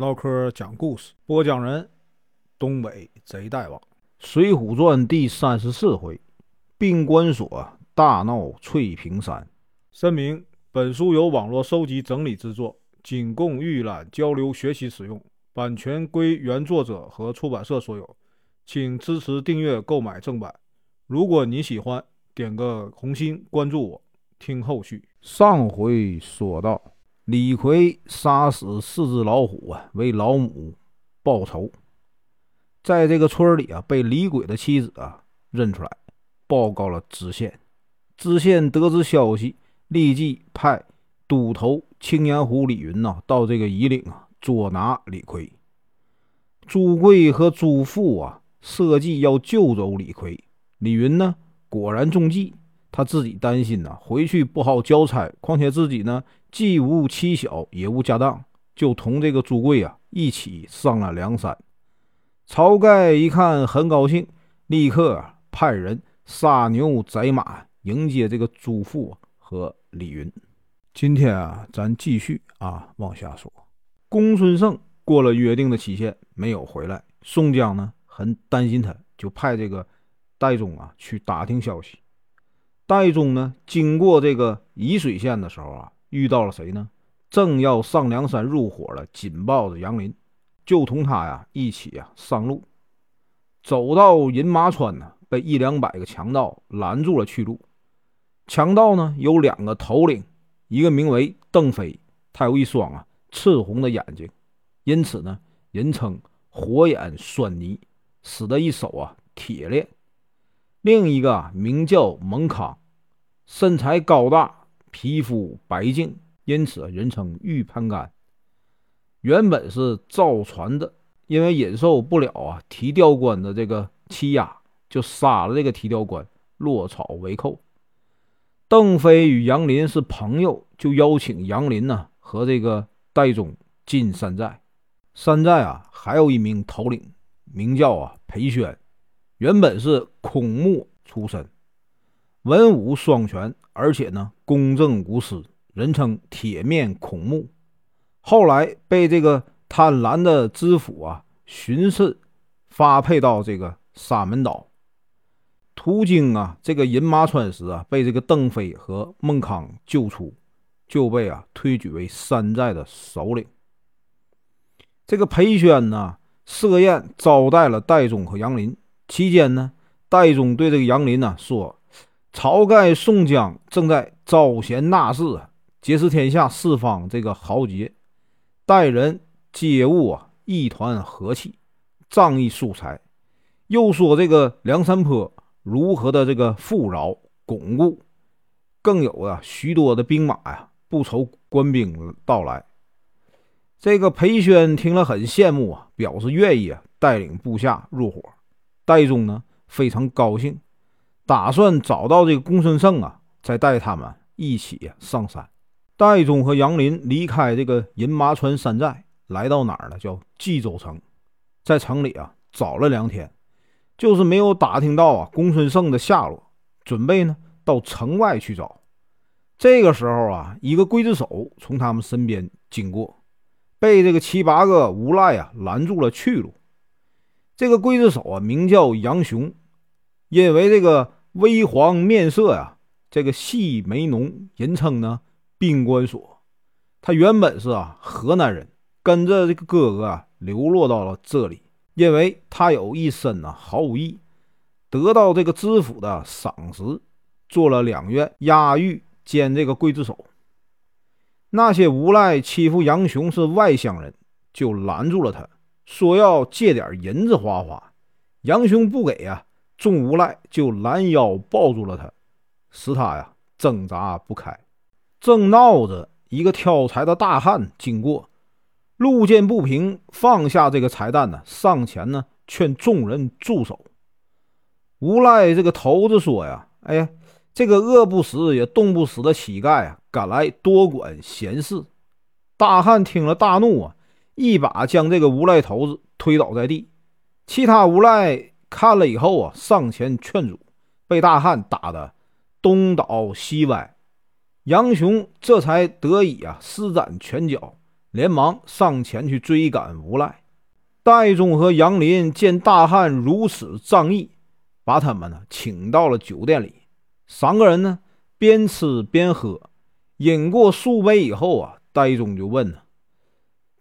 唠嗑讲故事，播讲人：东北贼大王，《水浒传》第三十四回：并关所大闹翠屏山。声明：本书由网络收集整理制作，仅供预览、交流、学习使用，版权归原作者和出版社所有，请支持订阅、购买正版。如果你喜欢，点个红心，关注我，听后续。上回说到。李逵杀死四只老虎啊，为老母报仇。在这个村里啊，被李鬼的妻子啊认出来，报告了知县。知县得知消息，立即派都头青年虎李云呐到这个夷陵啊捉拿李逵。朱贵和朱富啊设计要救走李逵，李云呢果然中计。他自己担心呐，回去不好交差，况且自己呢既无妻小，也无家当，就同这个朱贵啊一起上了梁山。晁盖一看很高兴，立刻派人杀牛宰马迎接这个朱富和李云。今天啊，咱继续啊往下说。公孙胜过了约定的期限没有回来，宋江呢很担心他，就派这个戴宗啊去打听消息。戴宗呢，经过这个沂水县的时候啊，遇到了谁呢？正要上梁山入伙的紧抱着杨林，就同他呀一起啊上路。走到饮马川呢，被一两百个强盗拦住了去路。强盗呢有两个头领，一个名为邓飞，他有一双啊赤红的眼睛，因此呢人称火眼狻猊，使得一手啊铁链。另一个名叫蒙康。身材高大，皮肤白净，因此人称玉盘干。原本是造船的，因为忍受不了啊提调官的这个欺压，就杀了这个提调官，落草为寇。邓飞与杨林是朋友，就邀请杨林呢和这个戴宗进山寨。山寨啊，还有一名头领，名叫啊裴宣，原本是孔目出身。文武双全，而且呢公正无私，人称铁面孔目。后来被这个贪婪的知府啊巡视，发配到这个沙门岛。途经啊这个饮马川时啊，被这个邓飞和孟康救出，就被啊推举为山寨的首领。这个裴宣呢设宴招待了戴宗和杨林，期间呢戴宗对这个杨林呢说。晁盖、宋江正在招贤纳士，结识天下四方这个豪杰，待人接物啊，一团和气，仗义疏财。又说这个梁山坡如何的这个富饶巩固，更有啊许多的兵马呀，不愁官兵到来。这个裴宣听了很羡慕啊，表示愿意啊带领部下入伙。戴宗呢非常高兴。打算找到这个公孙胜啊，再带他们一起上山。戴宗和杨林离开这个饮马川山寨，来到哪儿呢？叫冀州城。在城里啊找了两天，就是没有打听到啊公孙胜的下落。准备呢到城外去找。这个时候啊，一个刽子手从他们身边经过，被这个七八个无赖啊拦住了去路。这个刽子手啊名叫杨雄，因为这个。微黄面色呀，这个细眉浓，人称呢宾官所。他原本是啊河南人，跟着这个哥哥啊流落到了这里，因为他有一身呢好武艺，得到这个知府的赏识，做了两院押狱兼这个刽子手。那些无赖欺负杨雄是外乡人，就拦住了他，说要借点银子花花。杨雄不给啊。众无赖就拦腰抱住了他，使他呀挣扎不开。正闹着，一个挑柴的大汉经过，路见不平，放下这个柴担呢，上前呢劝众人住手。无赖这个头子说呀：“哎呀，这个饿不死也冻不死的乞丐啊，敢来多管闲事。”大汉听了大怒啊，一把将这个无赖头子推倒在地，其他无赖。看了以后啊，上前劝阻，被大汉打得东倒西歪，杨雄这才得以啊施展拳脚，连忙上前去追赶无赖。戴宗和杨林见大汉如此仗义，把他们呢请到了酒店里。三个人呢边吃边喝，饮过数杯以后啊，戴宗就问呢：“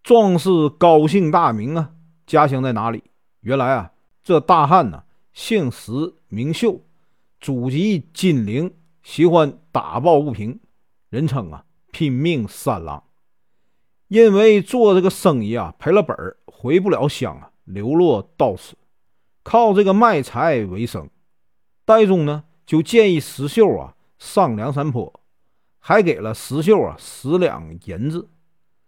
壮士高姓大名啊？家乡在哪里？”原来啊，这大汉呢姓石名秀，祖籍金陵，喜欢打抱不平，人称啊拼命三郎。因为做这个生意啊赔了本儿，回不了乡啊，流落到此，靠这个卖柴为生。戴宗呢就建议石秀啊上梁山坡，还给了石秀啊十两银子。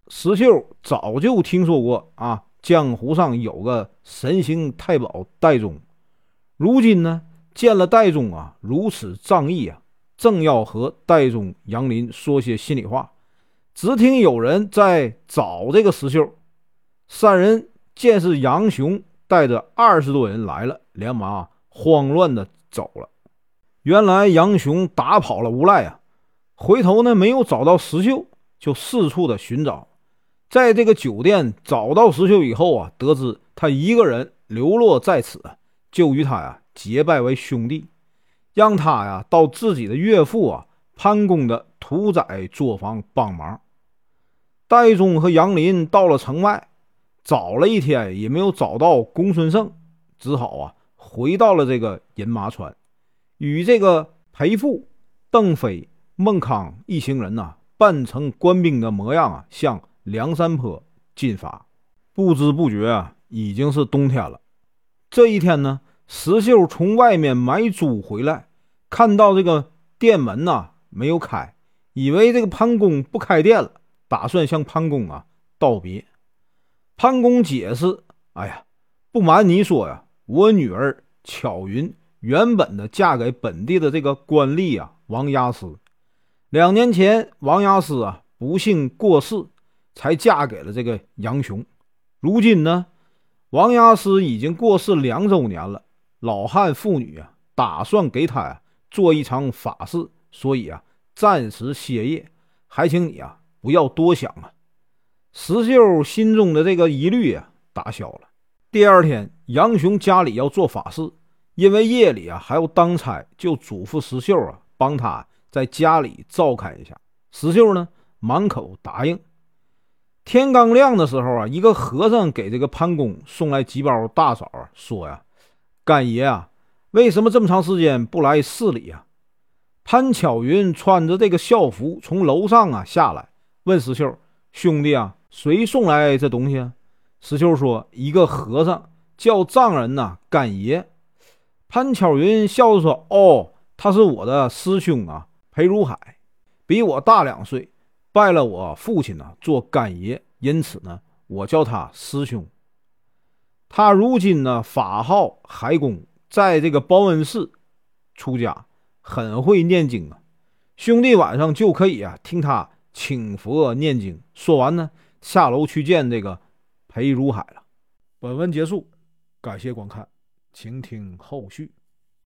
石秀早就听说过啊，江湖上有个神行太保戴宗，如今呢见了戴宗啊如此仗义啊，正要和戴宗、杨林说些心里话。只听有人在找这个石秀，三人见是杨雄带着二十多人来了，连忙慌乱的走了。原来杨雄打跑了无赖啊，回头呢没有找到石秀，就四处的寻找，在这个酒店找到石秀以后啊，得知他一个人流落在此，就与他呀结拜为兄弟，让他呀到自己的岳父啊。潘公的屠宰作坊帮忙。戴宗和杨林到了城外，找了一天也没有找到公孙胜，只好啊回到了这个饮马川，与这个裴富、邓飞、孟康一行人呐扮成官兵的模样啊，向梁山坡进发。不知不觉啊，已经是冬天了。这一天呢，石秀从外面买猪回来，看到这个店门呐。没有开，以为这个潘公不开店了，打算向潘公啊道别。潘公解释：“哎呀，不瞒你说呀，我女儿巧云原本的嫁给本地的这个官吏啊王押司，两年前王押司啊不幸过世，才嫁给了这个杨雄。如今呢，王押司已经过世两周年了，老汉妇女啊打算给他呀做一场法事。”所以啊，暂时歇业，还请你啊不要多想啊。石秀心中的这个疑虑啊打消了。第二天，杨雄家里要做法事，因为夜里啊还要当差，就嘱咐石秀啊帮他在家里照看一下。石秀呢满口答应。天刚亮的时候啊，一个和尚给这个潘公送来几包大枣，说呀：“干爷啊，为什么这么长时间不来寺里呀？”潘巧云穿着这个校服从楼上啊下来，问石秀：“兄弟啊，谁送来这东西啊？”石秀说：“一个和尚叫丈人呐，干爷。”潘巧云笑着说：“哦，他是我的师兄啊，裴如海，比我大两岁，拜了我父亲呢做干爷，因此呢，我叫他师兄。他如今呢法号海公，在这个报恩寺出家。”很会念经啊，兄弟晚上就可以啊听他请佛念经。说完呢，下楼去见这个裴如海了。本文结束，感谢观看，请听后续。